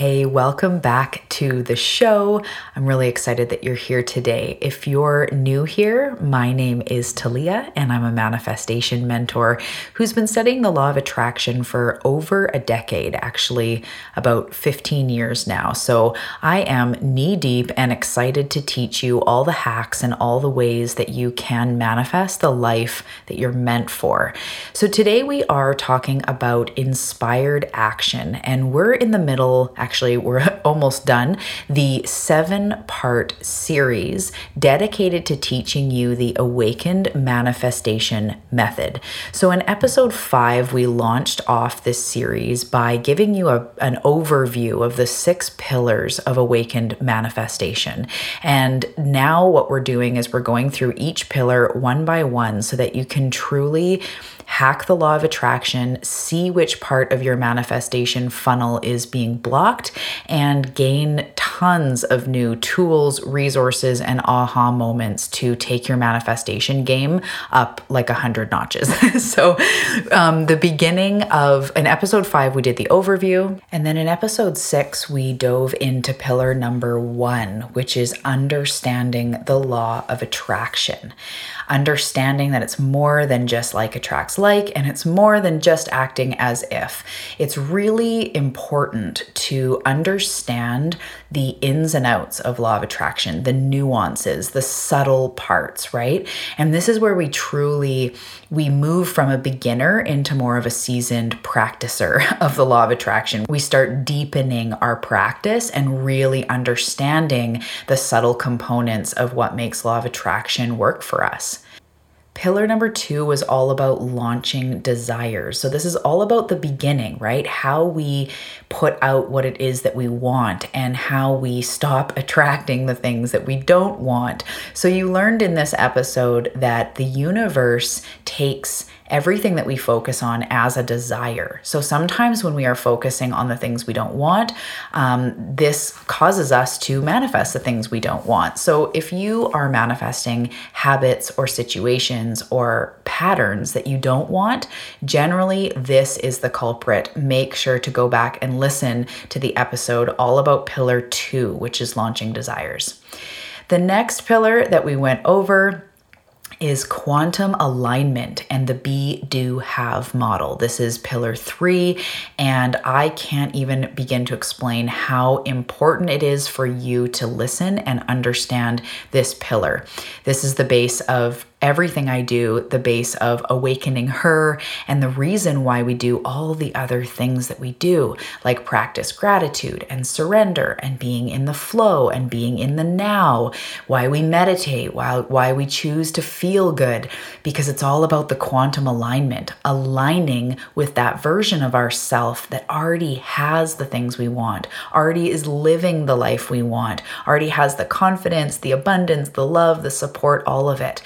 Hey, welcome back to the show. I'm really excited that you're here today. If you're new here, my name is Talia, and I'm a manifestation mentor who's been studying the law of attraction for over a decade, actually, about 15 years now. So I am knee deep and excited to teach you all the hacks and all the ways that you can manifest the life that you're meant for. So today we are talking about inspired action, and we're in the middle, actually, we're almost done, the seven part series dedicated to teaching you the awakened manifestation method. So, in episode five, we launched off this series by giving you a, an overview of the six pillars of awakened manifestation. And now, what we're doing is we're going through each pillar one by one so that you can truly hack the law of attraction, see which part of your manifestation funnel is being blocked, and gain tons of new tools, resources, and aha moments to take your manifestation game up like a hundred notches. so, um, the beginning of in episode five, we did the overview, and then in episode six, we dove into pillar number one, which is understanding the law of attraction understanding that it's more than just like attracts like, and it's more than just acting as if. It's really important to understand the ins and outs of law of attraction, the nuances, the subtle parts, right? And this is where we truly we move from a beginner into more of a seasoned practicer of the law of attraction. We start deepening our practice and really understanding the subtle components of what makes law of attraction work for us. Pillar number two was all about launching desires. So, this is all about the beginning, right? How we put out what it is that we want and how we stop attracting the things that we don't want. So, you learned in this episode that the universe takes everything that we focus on as a desire. So sometimes when we are focusing on the things we don't want, um, this causes us to manifest the things we don't want. So if you are manifesting habits or situations or patterns that you don't want, generally this is the culprit. Make sure to go back and listen to the episode all about pillar two, which is launching desires. The next pillar that we went over is quantum alignment and the be, do, have model. This is pillar three, and I can't even begin to explain how important it is for you to listen and understand this pillar. This is the base of everything I do the base of awakening her and the reason why we do all the other things that we do, like practice gratitude and surrender and being in the flow and being in the now, why we meditate, why, why we choose to feel good, because it's all about the quantum alignment, aligning with that version of ourself that already has the things we want, already is living the life we want, already has the confidence, the abundance, the love, the support, all of it.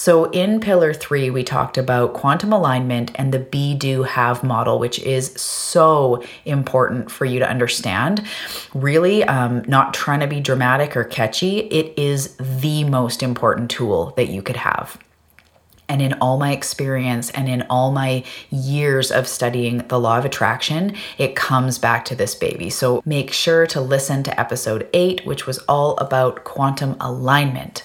So, in pillar three, we talked about quantum alignment and the be, do, have model, which is so important for you to understand. Really, um, not trying to be dramatic or catchy, it is the most important tool that you could have. And in all my experience and in all my years of studying the law of attraction, it comes back to this baby. So make sure to listen to episode eight, which was all about quantum alignment.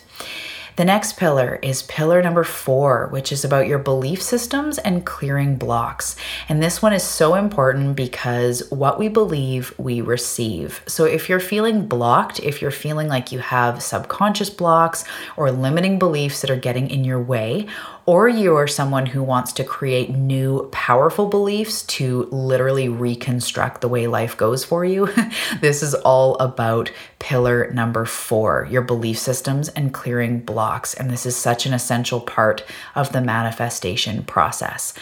The next pillar is pillar number four, which is about your belief systems and clearing blocks. And this one is so important because what we believe, we receive. So if you're feeling blocked, if you're feeling like you have subconscious blocks or limiting beliefs that are getting in your way, or you are someone who wants to create new, powerful beliefs to literally reconstruct the way life goes for you, this is all about pillar number four your belief systems and clearing blocks. And this is such an essential part of the manifestation process.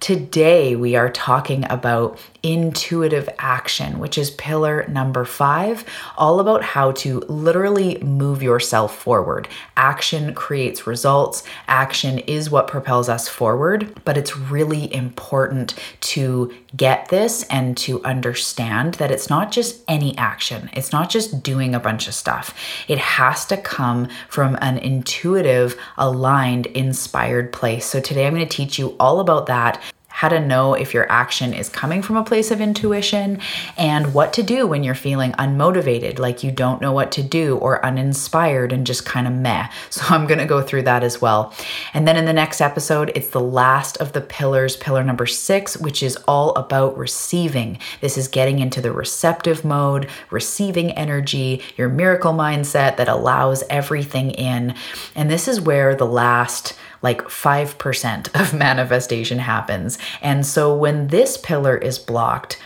Today, we are talking about intuitive action, which is pillar number five, all about how to literally move yourself forward. Action creates results, action is what propels us forward, but it's really important to get this and to understand that it's not just any action, it's not just doing a bunch of stuff. It has to come from an intuitive, aligned, inspired place. So, today I'm going to teach you all about that how to know if your action is coming from a place of intuition, and what to do when you're feeling unmotivated, like you don't know what to do, or uninspired and just kind of meh. So, I'm going to go through that as well. And then in the next episode, it's the last of the pillars, pillar number six, which is all about receiving. This is getting into the receptive mode, receiving energy, your miracle mindset that allows everything in. And this is where the last like 5% of manifestation happens. And so when this pillar is blocked,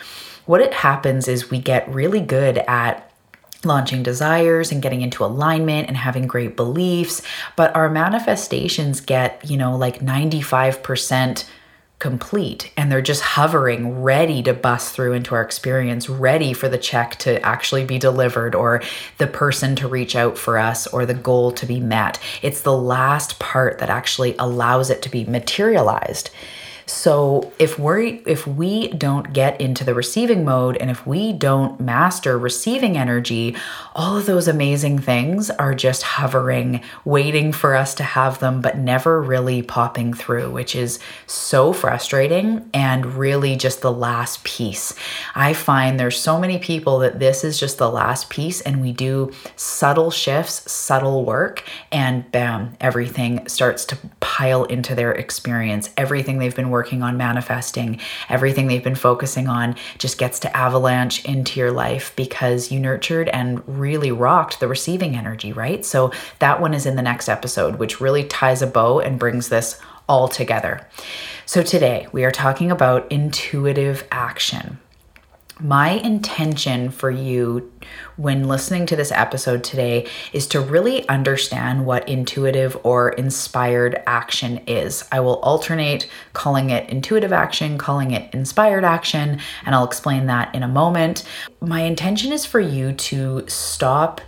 what it happens is we get really good at launching desires and getting into alignment and having great beliefs, but our manifestations get, you know, like 95% complete and they're just hovering ready to bust through into our experience ready for the check to actually be delivered or the person to reach out for us or the goal to be met. It's the last part that actually allows it to be materialized so if we if we don't get into the receiving mode and if we don't master receiving energy, all of those amazing things are just hovering, waiting for us to have them but never really popping through, which is so frustrating and really just the last piece. I find there's so many people that this is just the last piece and we do subtle shifts, subtle work and bam, everything starts to pile into their experience. Everything they've been working on manifesting, everything they've been focusing on just gets to avalanche into your life because you nurtured and really rocked the receiving energy, right? So that one is in the next episode, which really ties a bow and brings this all together. So today we are talking about intuitive action. My intention for you when listening to this episode today is to really understand what intuitive or inspired action is. I will alternate calling it intuitive action, calling it inspired action, and I'll explain that in a moment. My intention is for you to stop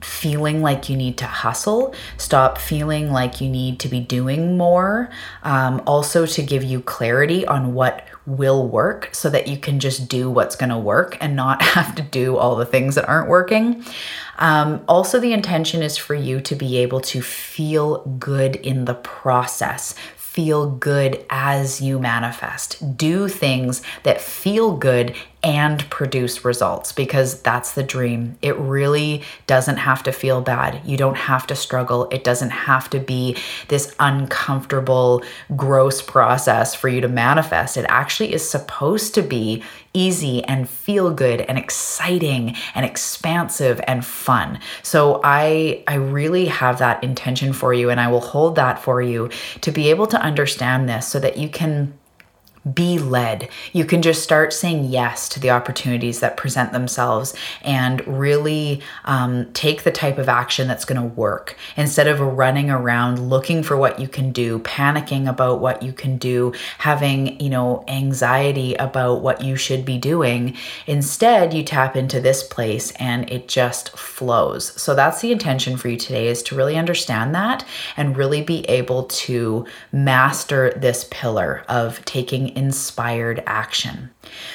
feeling like you need to hustle, stop feeling like you need to be doing more. Um, also, to give you clarity on what will work so that you can just do what's going to work and not have to do all the things that aren't working. Um, also, the intention is for you to be able to feel good in the process, feel good as you manifest. Do things that feel good and produce results because that's the dream. It really doesn't have to feel bad. You don't have to struggle. It doesn't have to be this uncomfortable, gross process for you to manifest. It actually is supposed to be easy and feel good and exciting and expansive and fun. So I I really have that intention for you and I will hold that for you to be able to understand this so that you can be led. You can just start saying yes to the opportunities that present themselves and really um, take the type of action that's going to work instead of running around looking for what you can do, panicking about what you can do, having, you know, anxiety about what you should be doing. Instead, you tap into this place and it just flows. So that's the intention for you today is to really understand that and really be able to master this pillar of taking inspired action.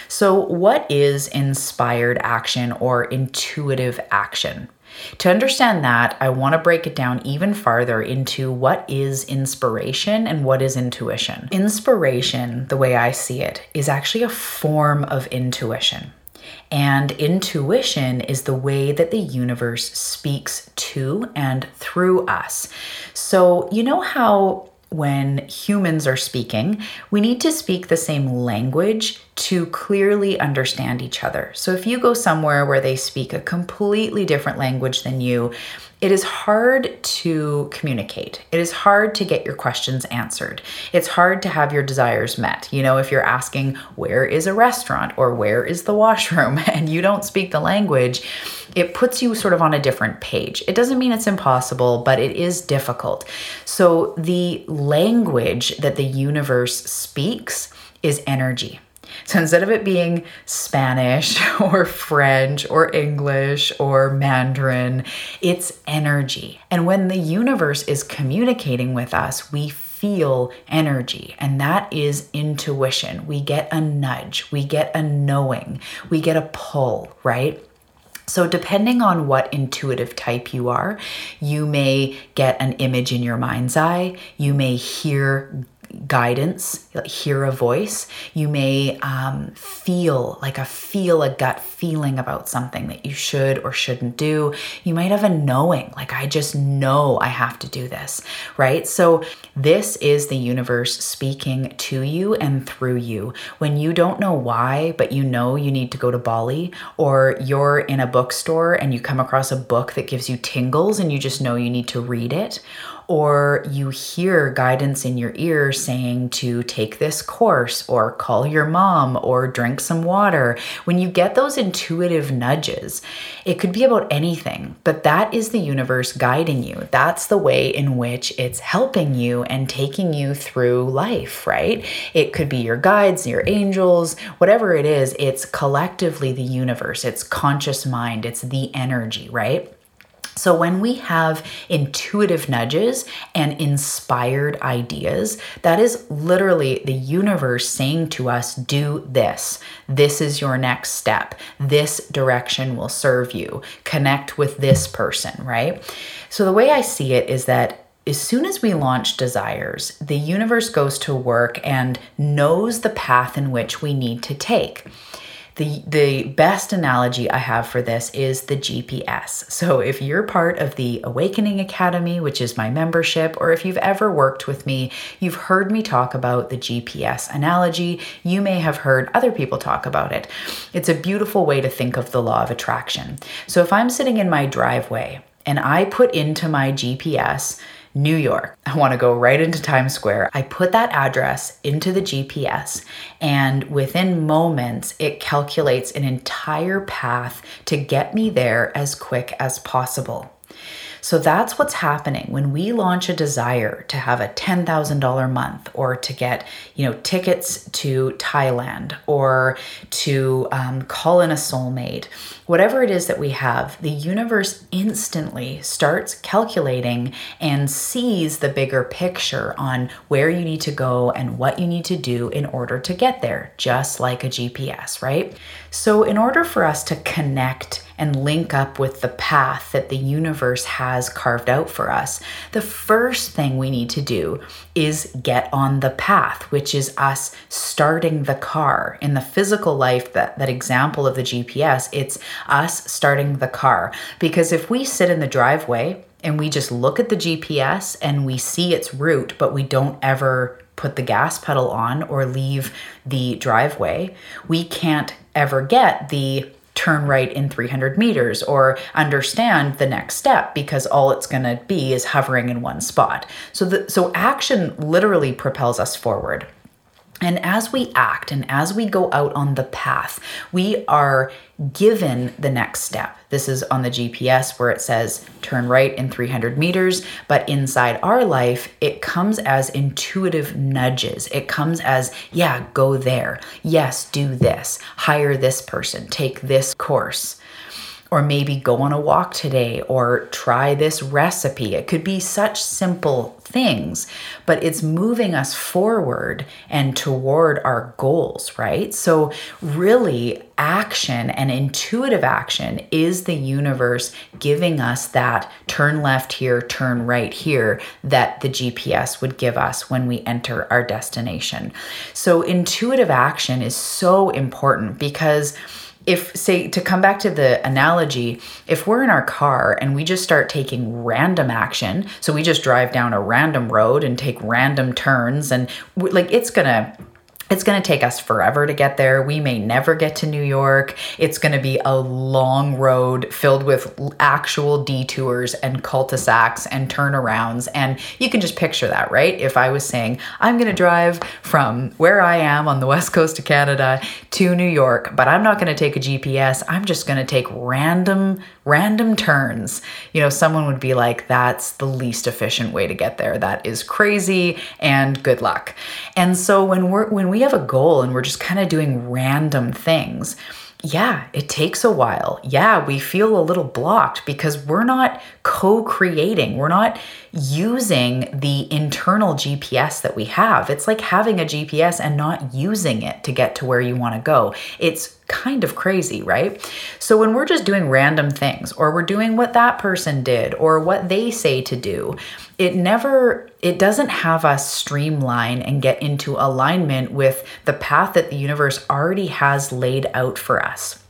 So, what is inspired action or intuitive action? To understand that, I want to break it down even farther into what is inspiration and what is intuition. Inspiration, the way I see it, is actually a form of intuition. And intuition is the way that the universe speaks to and through us. So, you know how when humans are speaking, we need to speak the same language to clearly understand each other. So if you go somewhere where they speak a completely different language than you, it is hard to communicate. It is hard to get your questions answered. It's hard to have your desires met. You know, if you're asking, where is a restaurant or where is the washroom, and you don't speak the language, it puts you sort of on a different page. It doesn't mean it's impossible, but it is difficult. So, the language that the universe speaks is energy. So instead of it being Spanish or French or English or Mandarin, it's energy. And when the universe is communicating with us, we feel energy, and that is intuition. We get a nudge, we get a knowing, we get a pull, right? So, depending on what intuitive type you are, you may get an image in your mind's eye. You may hear guidance, hear a voice. You may um, feel like a feel a gut feeling about something that you should or shouldn't do. You might have a knowing, like I just know I have to do this, right? So this is the universe speaking to you and through you. When you don't know why, but you know you need to go to Bali, or you're in a bookstore and you come across a book that gives you tingles and you just know you need to read it or you hear guidance in your ear saying to take this course or call your mom or drink some water, when you get those intuitive nudges, it could be about anything, but that is the universe guiding you. That's the way in which it's helping you and taking you through life, right? It could be your guides, your angels, whatever it is, it's collectively the universe, it's conscious mind, it's the energy, right? So, when we have intuitive nudges and inspired ideas, that is literally the universe saying to us, Do this. This is your next step. This direction will serve you. Connect with this person, right? So, the way I see it is that as soon as we launch desires, the universe goes to work and knows the path in which we need to take. The, the best analogy I have for this is the GPS. So, if you're part of the Awakening Academy, which is my membership, or if you've ever worked with me, you've heard me talk about the GPS analogy. You may have heard other people talk about it. It's a beautiful way to think of the law of attraction. So, if I'm sitting in my driveway and I put into my GPS, New York. I want to go right into Times Square. I put that address into the GPS, and within moments, it calculates an entire path to get me there as quick as possible. So that's what's happening when we launch a desire to have a $10,000 month or to get, you know, tickets to Thailand or to um, call in a soulmate. Whatever it is that we have, the universe instantly starts calculating and sees the bigger picture on where you need to go and what you need to do in order to get there, just like a GPS, right? So, in order for us to connect and link up with the path that the universe has carved out for us, the first thing we need to do is get on the path, which is us starting the car. In the physical life, that, that example of the GPS, it's us starting the car. Because if we sit in the driveway, and we just look at the GPS and we see its route, but we don't ever put the gas pedal on or leave the driveway, we can't ever get the turn right in 300 meters or understand the next step because all it's going to be is hovering in one spot. So the so action literally propels us forward. And as we act and as we go out on the path, we are given the next step. This is on the GPS where it says turn right in 300 meters, but inside our life, it comes as intuitive nudges. It comes as, yeah, go there. Yes, do this. Hire this person. Take this course or maybe go on a walk today or try this recipe. It could be such simple things, but it's moving us forward and toward our goals, right? So, really, action and intuitive action is the universe giving us that turn left here, turn right here that the GPS would give us when we enter our destination. So, intuitive action is so important because if say to come back to the analogy if we're in our car and we just start taking random action so we just drive down a random road and take random turns and like it's gonna it's going to take us forever to get there. We may never get to New York. It's going to be a long road filled with actual detours and cul de sacs and turnarounds. And you can just picture that, right? If I was saying, I'm going to drive from where I am on the west coast of Canada to New York, but I'm not going to take a GPS. I'm just going to take random, random turns. You know, someone would be like, that's the least efficient way to get there. That is crazy and good luck. And so when we're, when we have a goal and we're just kind of doing random things, yeah, it takes a while. Yeah, we feel a little blocked because we're not co creating, we're not using the internal GPS that we have. It's like having a GPS and not using it to get to where you want to go. It's kind of crazy, right? So when we're just doing random things or we're doing what that person did or what they say to do, it never it doesn't have us streamline and get into alignment with the path that the universe already has laid out for us.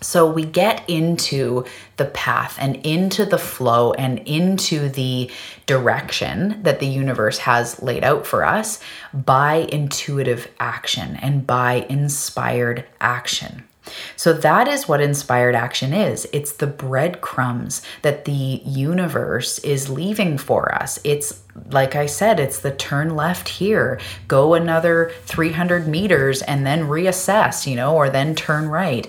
So we get into the path and into the flow and into the direction that the universe has laid out for us by intuitive action and by inspired action. So, that is what inspired action is. It's the breadcrumbs that the universe is leaving for us. It's like I said, it's the turn left here, go another 300 meters and then reassess, you know, or then turn right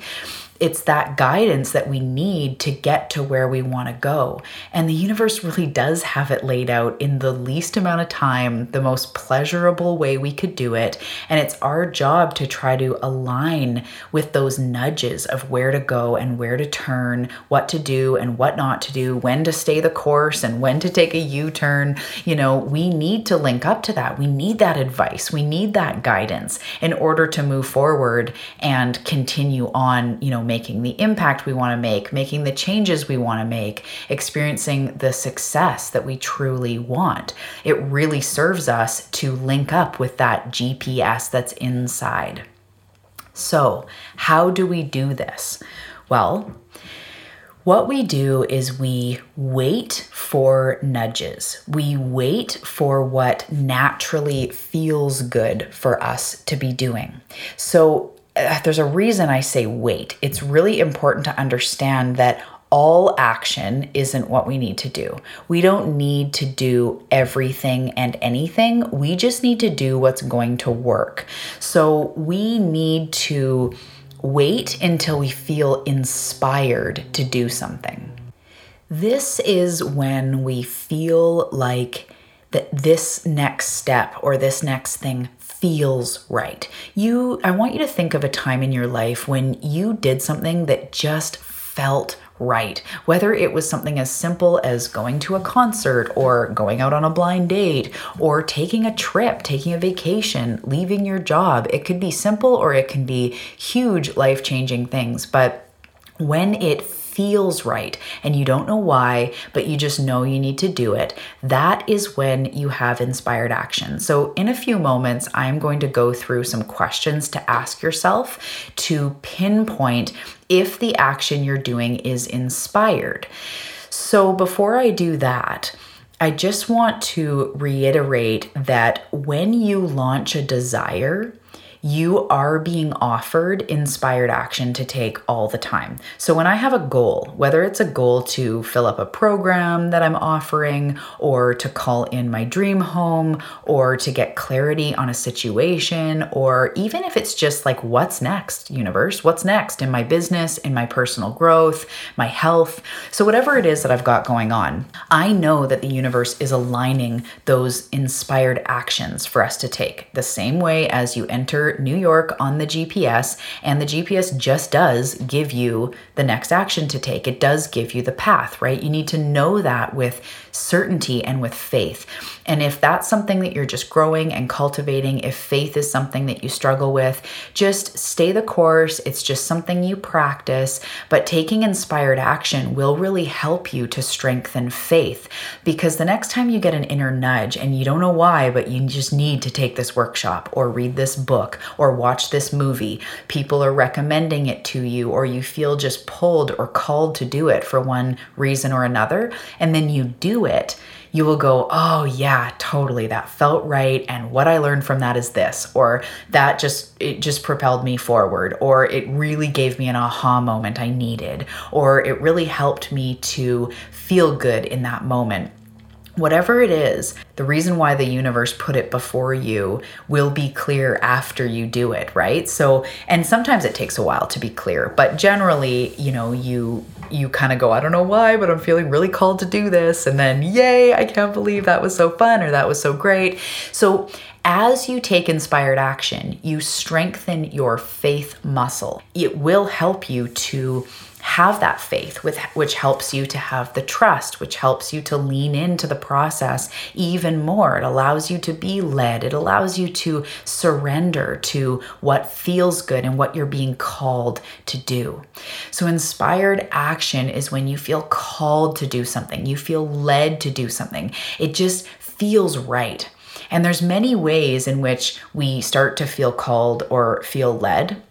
it's that guidance that we need to get to where we want to go. And the universe really does have it laid out in the least amount of time, the most pleasurable way we could do it. And it's our job to try to align with those nudges of where to go and where to turn, what to do and what not to do, when to stay the course and when to take a U turn. You know, we need to link up to that. We need that advice. We need that guidance in order to move forward and continue on, you know making the impact we want to make, making the changes we want to make, experiencing the success that we truly want. It really serves us to link up with that GPS that's inside. So, how do we do this? Well, what we do is we wait for nudges. We wait for what naturally feels good for us to be doing. So, uh, there's a reason I say wait. It's really important to understand that all action isn't what we need to do. We don't need to do everything and anything. We just need to do what's going to work. So we need to wait until we feel inspired to do something. This is when we feel like that this next step or this next thing feels right. You I want you to think of a time in your life when you did something that just felt right. Whether it was something as simple as going to a concert or going out on a blind date or taking a trip, taking a vacation, leaving your job. It could be simple or it can be huge life-changing things, but when it feels right and you don't know why, but you just know you need to do it, that is when you have inspired action. So, in a few moments, I'm going to go through some questions to ask yourself to pinpoint if the action you're doing is inspired. So, before I do that, I just want to reiterate that when you launch a desire, you are being offered inspired action to take all the time. So when I have a goal, whether it's a goal to fill up a program that I'm offering, or to call in my dream home, or to get clarity on a situation, or even if it's just like, what's next, universe? What's next in my business, in my personal growth, my health? So, whatever it is that I've got going on, I know that the universe is aligning those inspired actions for us to take the same way as you New York on the GPS, and the GPS just does give you the next action to take. It does give you the path, right? You need to know that with certainty and with faith. And if that's something that you're just growing and cultivating, if faith is something that you struggle with, just stay the course. It's just something you practice, but taking inspired action will really help you to strengthen faith because the next time you get an inner nudge and you don't know why, but you just need to take this workshop or read this book or watch this movie. People are recommending it to you, or you feel just pulled or called to do it for one reason or another, and then you do it you will go, oh, yeah, totally. That felt right. And what I learned from that is this, or that just, it just propelled me forward, or it really gave me an aha moment I needed, or it really helped me to feel good in that moment. Whatever it is, the reason why the universe put it before you will be clear after you do it, right? So, and sometimes it takes a while to be clear, but generally, you know, you you kind of go, I don't know why, but I'm feeling really called to do this. And then, yay, I can't believe that was so fun or that was so great. So, as you take inspired action, you strengthen your faith muscle. It will help you to have that faith with which helps you to have the trust which helps you to lean into the process even more. It allows you to be led. It allows you to surrender to what feels good and what you're being called to do. So inspired action is when you feel called to do something. You feel led to do something. It just feels right. And there's many ways in which we start to feel called or feel led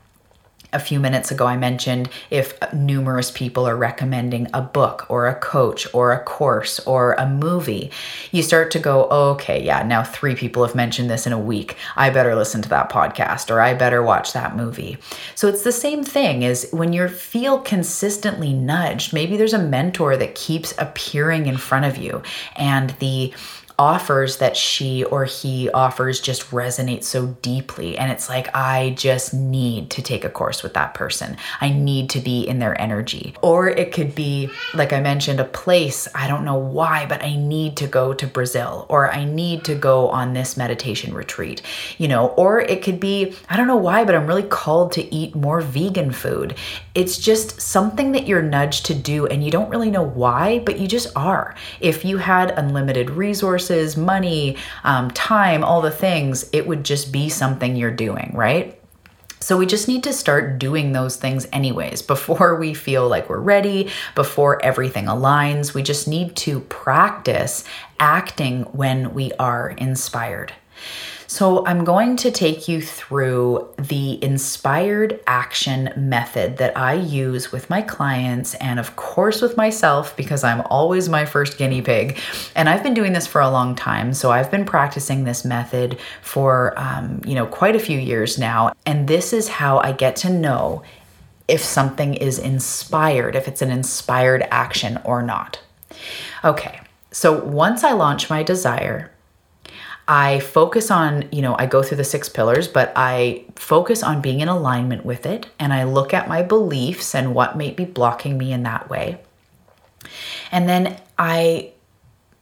a few minutes ago, I mentioned if numerous people are recommending a book or a coach or a course or a movie, you start to go, oh, okay, yeah, now three people have mentioned this in a week. I better listen to that podcast or I better watch that movie. So it's the same thing is when you feel consistently nudged, maybe there's a mentor that keeps appearing in front of you and the offers that she or he offers just resonate so deeply. And it's like, I just need to take a course with that person. I need to be in their energy. Or it could be, like I mentioned, a place. I don't know why, but I need to go to Brazil or I need to go on this meditation retreat, you know, or it could be, I don't know why, but I'm really called to eat more vegan food. It's just something that you're nudged to do and you don't really know why, but you just are. If you had unlimited resources, money, um, time, all the things, it would just be something you're doing, right? So we just need to start doing those things anyways before we feel like we're ready, before everything aligns. We just need to practice acting when we are inspired. So, I'm going to take you through the inspired action method that I use with my clients and, of course, with myself because I'm always my first guinea pig. And I've been doing this for a long time. So, I've been practicing this method for, um, you know, quite a few years now. And this is how I get to know if something is inspired, if it's an inspired action or not. Okay, so once I launch my desire, I focus on, you know, I go through the six pillars, but I focus on being in alignment with it and I look at my beliefs and what may be blocking me in that way. And then I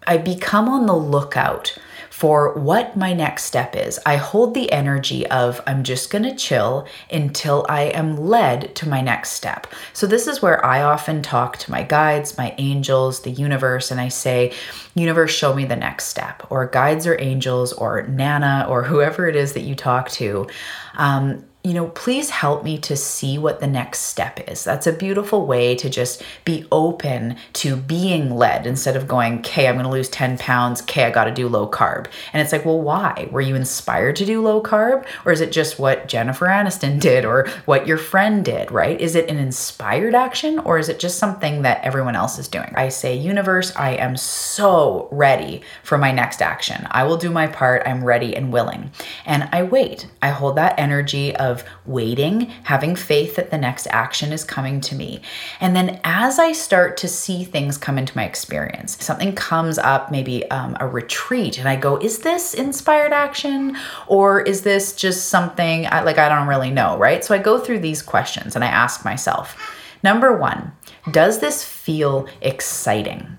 I become on the lookout for what my next step is. I hold the energy of I'm just going to chill until I am led to my next step. So, this is where I often talk to my guides, my angels, the universe, and I say, Universe, show me the next step, or guides or angels, or Nana, or whoever it is that you talk to. Um, you know, please help me to see what the next step is. That's a beautiful way to just be open to being led instead of going, okay, I'm going to lose 10 pounds. Okay, I got to do low carb. And it's like, well, why? Were you inspired to do low carb? Or is it just what Jennifer Aniston did or what your friend did, right? Is it an inspired action or is it just something that everyone else is doing? I say, universe, I am so ready for my next action. I will do my part. I'm ready and willing. And I wait. I hold that energy of of waiting, having faith that the next action is coming to me. And then as I start to see things come into my experience, something comes up, maybe um, a retreat, and I go, is this inspired action or is this just something I, like I don't really know, right? So I go through these questions and I ask myself, number one, does this feel exciting?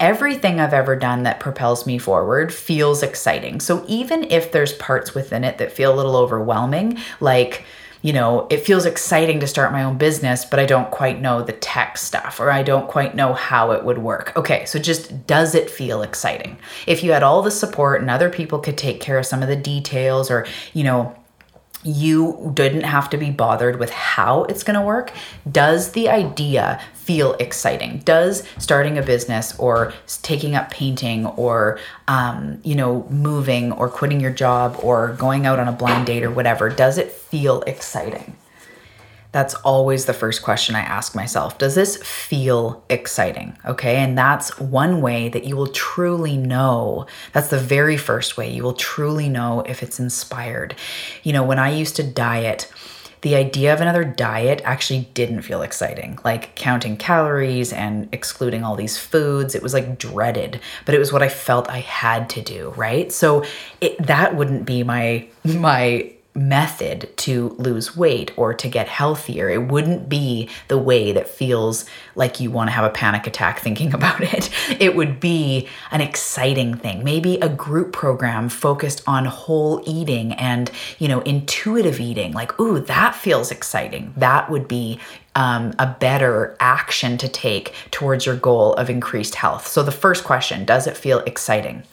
Everything I've ever done that propels me forward feels exciting. So even if there's parts within it that feel a little overwhelming, like, you know, it feels exciting to start my own business, but I don't quite know the tech stuff or I don't quite know how it would work. Okay, so just does it feel exciting? If you had all the support and other people could take care of some of the details or, you know, you didn't have to be bothered with how it's going to work. Does the idea feel exciting? Does starting a business or taking up painting or, um, you know, moving or quitting your job or going out on a blind date or whatever, does it feel exciting? That's always the first question I ask myself. Does this feel exciting? Okay. And that's one way that you will truly know. That's the very first way you will truly know if it's inspired. You know, when I used to diet, the idea of another diet actually didn't feel exciting. Like counting calories and excluding all these foods, it was like dreaded, but it was what I felt I had to do, right? So it, that wouldn't be my my method to lose weight or to get healthier. It wouldn't be the way that feels like you want to have a panic attack thinking about it. It would be an exciting thing. Maybe a group program focused on whole eating and, you know, intuitive eating. Like, ooh, that feels exciting. That would be um, a better action to take towards your goal of increased health. So, the first question does it feel exciting?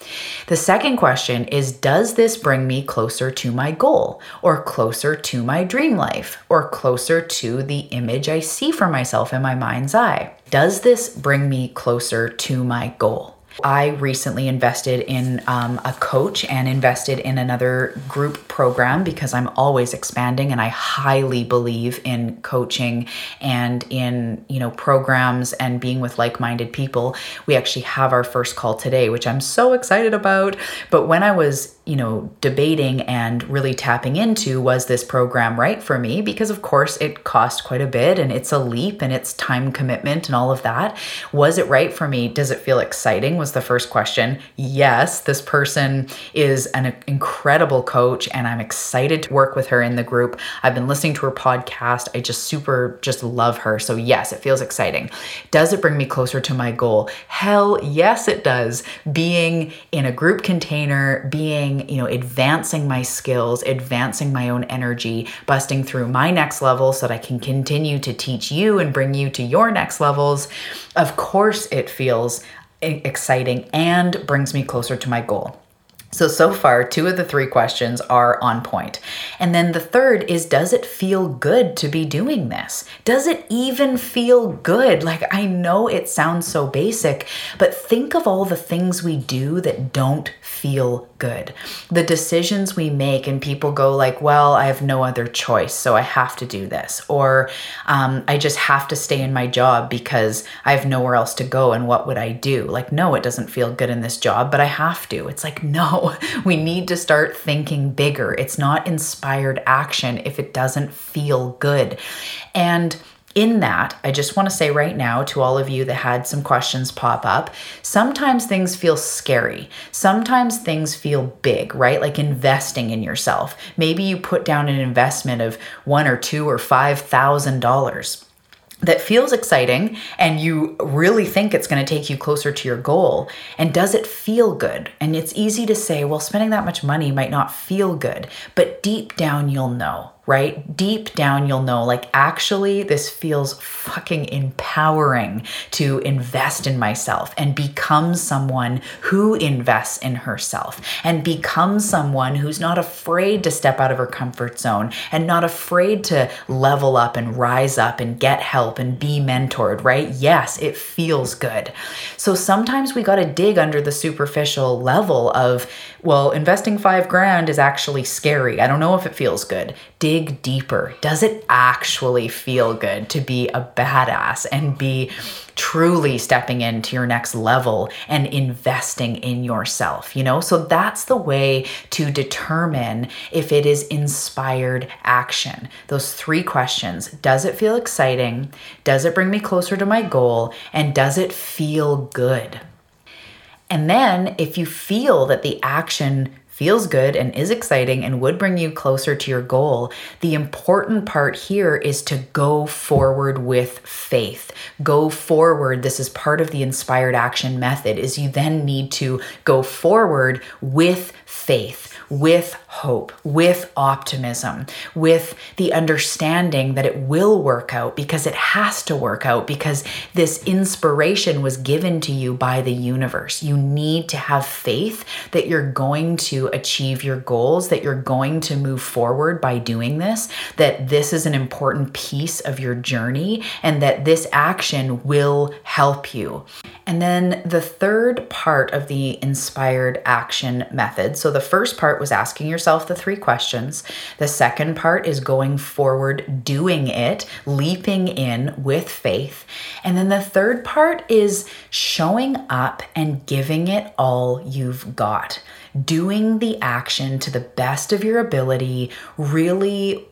The second question is Does this bring me closer to my goal, or closer to my dream life, or closer to the image I see for myself in my mind's eye? Does this bring me closer to my goal? I recently invested in um, a coach and invested in another group program because I'm always expanding and I highly believe in coaching and in, you know, programs and being with like-minded people. We actually have our first call today, which I'm so excited about. But when I was you know, debating and really tapping into was this program right for me? Because, of course, it cost quite a bit and it's a leap and it's time commitment and all of that. Was it right for me? Does it feel exciting? Was the first question. Yes, this person is an incredible coach and I'm excited to work with her in the group. I've been listening to her podcast. I just super, just love her. So, yes, it feels exciting. Does it bring me closer to my goal? Hell yes, it does. Being in a group container, being you know, advancing my skills, advancing my own energy, busting through my next level so that I can continue to teach you and bring you to your next levels. Of course, it feels exciting and brings me closer to my goal. So, so far, two of the three questions are on point. And then the third is Does it feel good to be doing this? Does it even feel good? Like, I know it sounds so basic, but think of all the things we do that don't feel good. The decisions we make, and people go, like, Well, I have no other choice, so I have to do this. Or um, I just have to stay in my job because I have nowhere else to go, and what would I do? Like, no, it doesn't feel good in this job, but I have to. It's like, no we need to start thinking bigger. It's not inspired action if it doesn't feel good. And in that, I just want to say right now to all of you that had some questions pop up, sometimes things feel scary. Sometimes things feel big, right? Like investing in yourself. Maybe you put down an investment of one or two or five thousand dollars that feels exciting and you really think it's going to take you closer to your goal and does it feel good and it's easy to say well spending that much money might not feel good but deep down you'll know right? Deep down, you'll know like, actually, this feels fucking empowering to invest in myself and become someone who invests in herself and become someone who's not afraid to step out of her comfort zone and not afraid to level up and rise up and get help and be mentored, right? Yes, it feels good. So sometimes we got to dig under the superficial level of, well, investing five grand is actually scary. I don't know if it feels good. Dig deeper. Does it actually feel good to be a badass and be truly stepping into your next level and investing in yourself? You know, so that's the way to determine if it is inspired action. Those three questions Does it feel exciting? Does it bring me closer to my goal? And does it feel good? And then if you feel that the action feels good and is exciting and would bring you closer to your goal, the important part here is to go forward with faith. Go forward. This is part of the inspired action method is you then need to go forward with faith with hope, with optimism, with the understanding that it will work out because it has to work out because this inspiration was given to you by the universe. You need to have faith that you're going to achieve your goals, that you're going to move forward by doing this, that this is an important piece of your journey, and that this action will help you. And then the third part of the inspired action method. So the first part was asking yourself the three questions. The second part is going forward, doing it, leaping in with faith. And then the third part is showing up and giving it all you've got. Doing the action to the best of your ability, really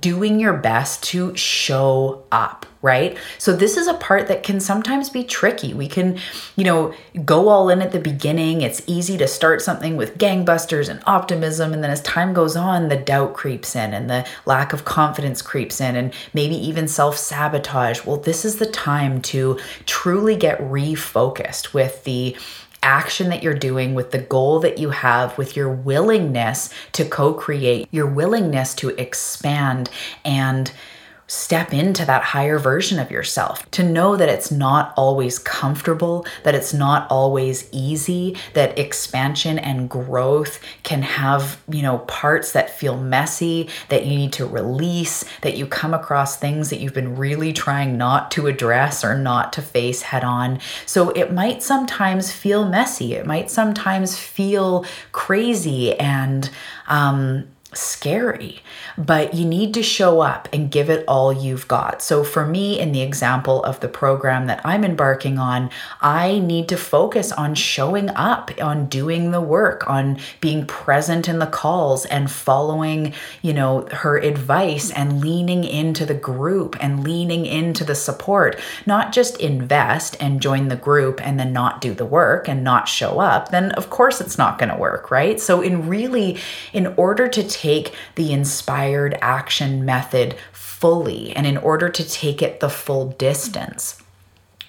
doing your best to show up, right? So this is a part that can sometimes be tricky. We can, you know, go all in at the beginning. It's easy to start something with gangbusters and optimism and then as time goes on, the doubt creeps in and the lack of confidence creeps in and maybe even self-sabotage. Well, this is the time to truly get refocused with the action that you're doing, with the goal that you have, with your willingness to co create, your willingness to expand and step into that higher version of yourself. To know that it's not always comfortable, that it's not always easy, that expansion and growth can have, you know, parts that feel messy, that you need to release, that you come across things that you've been really trying not to address or not to face head on. So it might sometimes feel messy. It might sometimes feel crazy and um scary, but you need to show up and give it all you've got. So, for me, in the example of the program that I'm embarking on, I need to focus on showing up, on doing the work, on being present in the calls and following, you know, her advice and leaning into the group and leaning into the support, not just invest and join the group and then not do the work and not show up. Then, of course, it's not going to work, right? So, in really, in order to take the inspired action method fully and in order to take it the full distance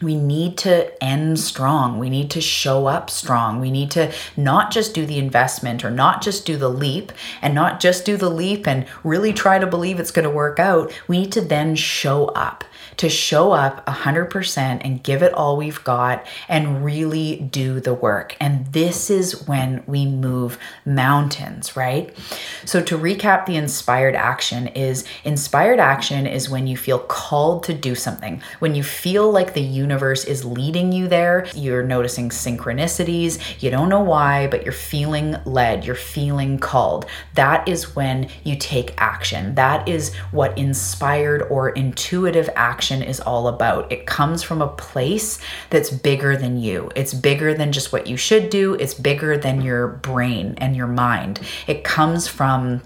we need to end strong. We need to show up strong. We need to not just do the investment or not just do the leap and not just do the leap and really try to believe it's going to work out. We need to then show up to show up 100% and give it all we've got and really do the work. And this is when we move mountains, right? So to recap the inspired action is inspired action is when you feel called to do something. When you feel like the universe is leading you there, you're noticing synchronicities, you don't know why, but you're feeling led, you're feeling called. That is when you take action. That is what inspired or intuitive action action is all about. It comes from a place that's bigger than you. It's bigger than just what you should do, it's bigger than your brain and your mind. It comes from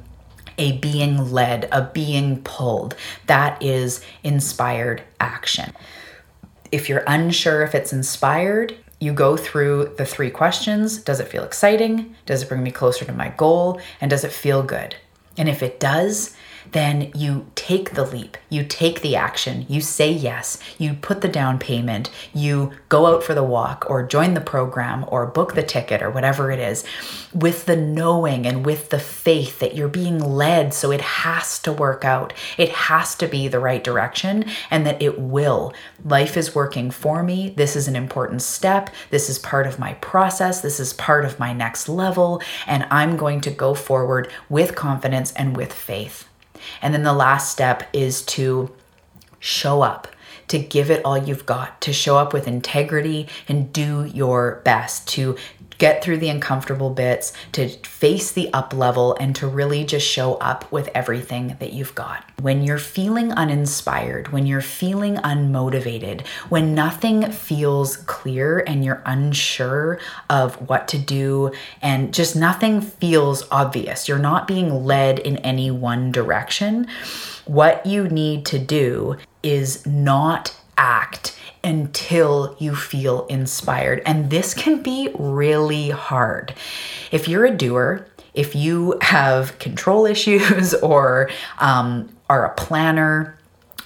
a being led, a being pulled. That is inspired action. If you're unsure if it's inspired, you go through the three questions Does it feel exciting? Does it bring me closer to my goal? And does it feel good? And if it does, then you take the leap, you take the action, you say yes, you put the down payment, you go out for the walk or join the program or book the ticket or whatever it is with the knowing and with the faith that you're being led. So it has to work out, it has to be the right direction, and that it will. Life is working for me. This is an important step. This is part of my process. This is part of my next level. And I'm going to go forward with confidence and with faith. And then the last step is to show up, to give it all you've got, to show up with integrity and do your best, to get through the uncomfortable bits, to face the up level, and to really just show up with everything that you've got. When you're feeling uninspired, when you're feeling unmotivated, when nothing feels clear and you're unsure of what to do, and just nothing feels obvious, you're not being led in any one direction, what you need to do is not act until you feel inspired. And this can be really hard. If you're a doer, if you have control issues or um, are a planner,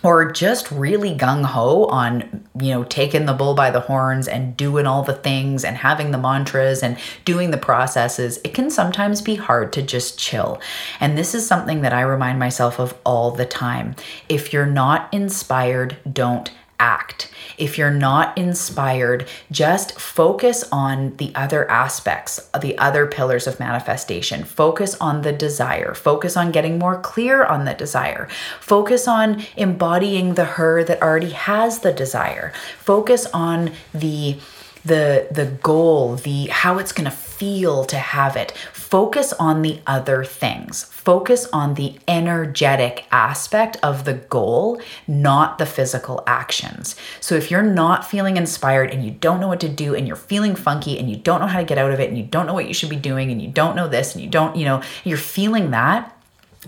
or just really gung ho on, you know, taking the bull by the horns and doing all the things and having the mantras and doing the processes, it can sometimes be hard to just chill. And this is something that I remind myself of all the time. If you're not inspired, don't act. If you're not inspired, just focus on the other aspects, the other pillars of manifestation. Focus on the desire. Focus on getting more clear on the desire. Focus on embodying the her that already has the desire. Focus on the the the goal, the how it's going to feel to have it. Focus on the other things. Focus on the energetic aspect of the goal, not the physical actions. So if you're not feeling inspired and you don't know what to do and you're feeling funky and you don't know how to get out of it and you don't know what you should be doing and you don't know this and you don't, you know, you're feeling that,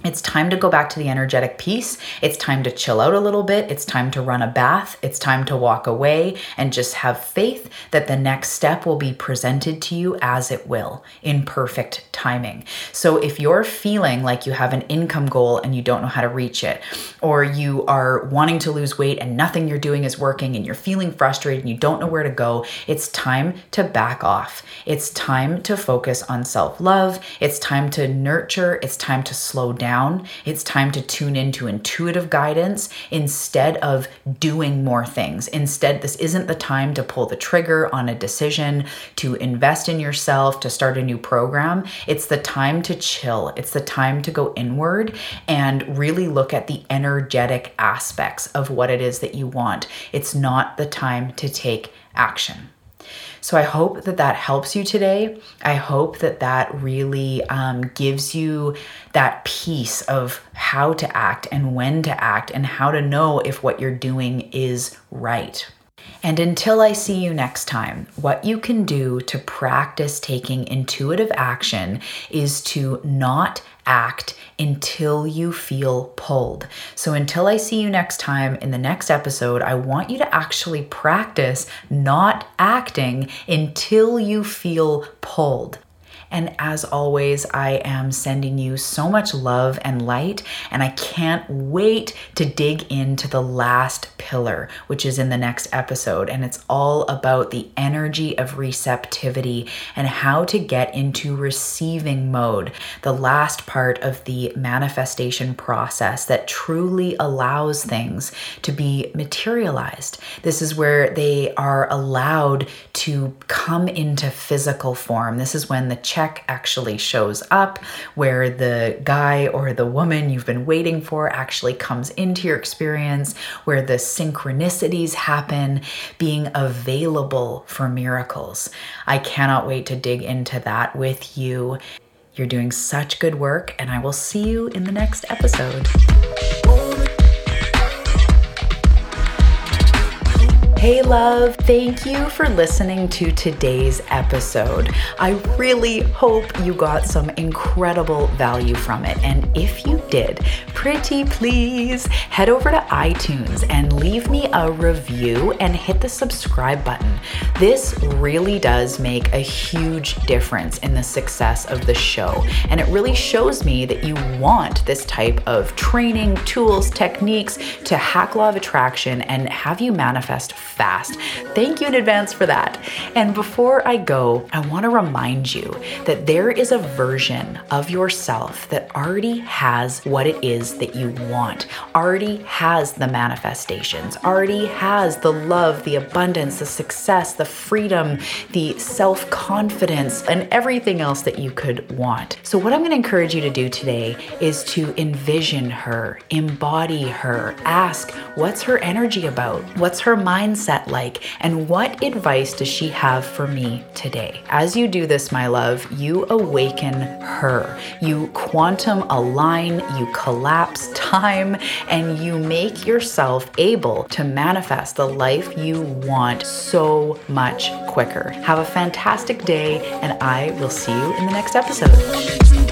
it's time to go back to the energetic piece. It's time to chill out a little bit. It's time to run a bath. It's time to walk away and just have faith that the next step will be presented to you as it will in perfect timing. So, if you're feeling like you have an income goal and you don't know how to reach it, or you are wanting to lose weight and nothing you're doing is working and you're feeling frustrated and you don't know where to go, it's time to back off. It's time to focus on self love. It's time to nurture. It's time to slow down down. It's time to tune into intuitive guidance instead of doing more things. Instead, this isn't the time to pull the trigger on a decision, to invest in yourself, to start a new program. It's the time to chill. It's the time to go inward and really look at the energetic aspects of what it is that you want. It's not the time to take action. So I hope that that helps you today. I hope that that really um, gives you that piece of how to act and when to act and how to know if what you're doing is right. And until I see you next time, what you can do to practice taking intuitive action is to not act until you feel pulled. So, until I see you next time in the next episode, I want you to actually practice not acting until you feel pulled. And as always, I am sending you so much love and light, and I can't wait to dig into the last pillar, which is in the next episode. And it's all about the energy of receptivity and how to get into receiving mode, the last part of the manifestation process that truly allows things to be materialized. This is where they are allowed to come into physical form. This is when the check check actually shows up, where the guy or the woman you've been waiting for actually comes into your experience, where the synchronicities happen, being available for miracles. I cannot wait to dig into that with you. You're doing such good work, and I will see you in the next episode. Hey, love, thank you for listening to today's episode. I really hope you got some incredible value from it. And if you did, pretty please head over to iTunes and leave me a review and hit the subscribe button. This really does make a huge difference in the success of the show. And it really shows me that you want this type of training, tools, techniques to hack law of attraction and have you manifest fast. Thank you in advance for that. And before I go, I want to remind you that there is a version of yourself that already has what it is that you want, already has the manifestations, already has the love, the abundance, the success, the freedom, the self confidence, and everything else that you could want. So, what I'm going to encourage you to do today is to envision her, embody her, ask what's her energy about? What's her mindset? Mindset like? And what advice does she have for me today? As you do this, my love, you awaken her. You quantum align, you collapse time, and you make yourself able to manifest the life you want so much quicker. Have a fantastic day, and I will see you in the next episode.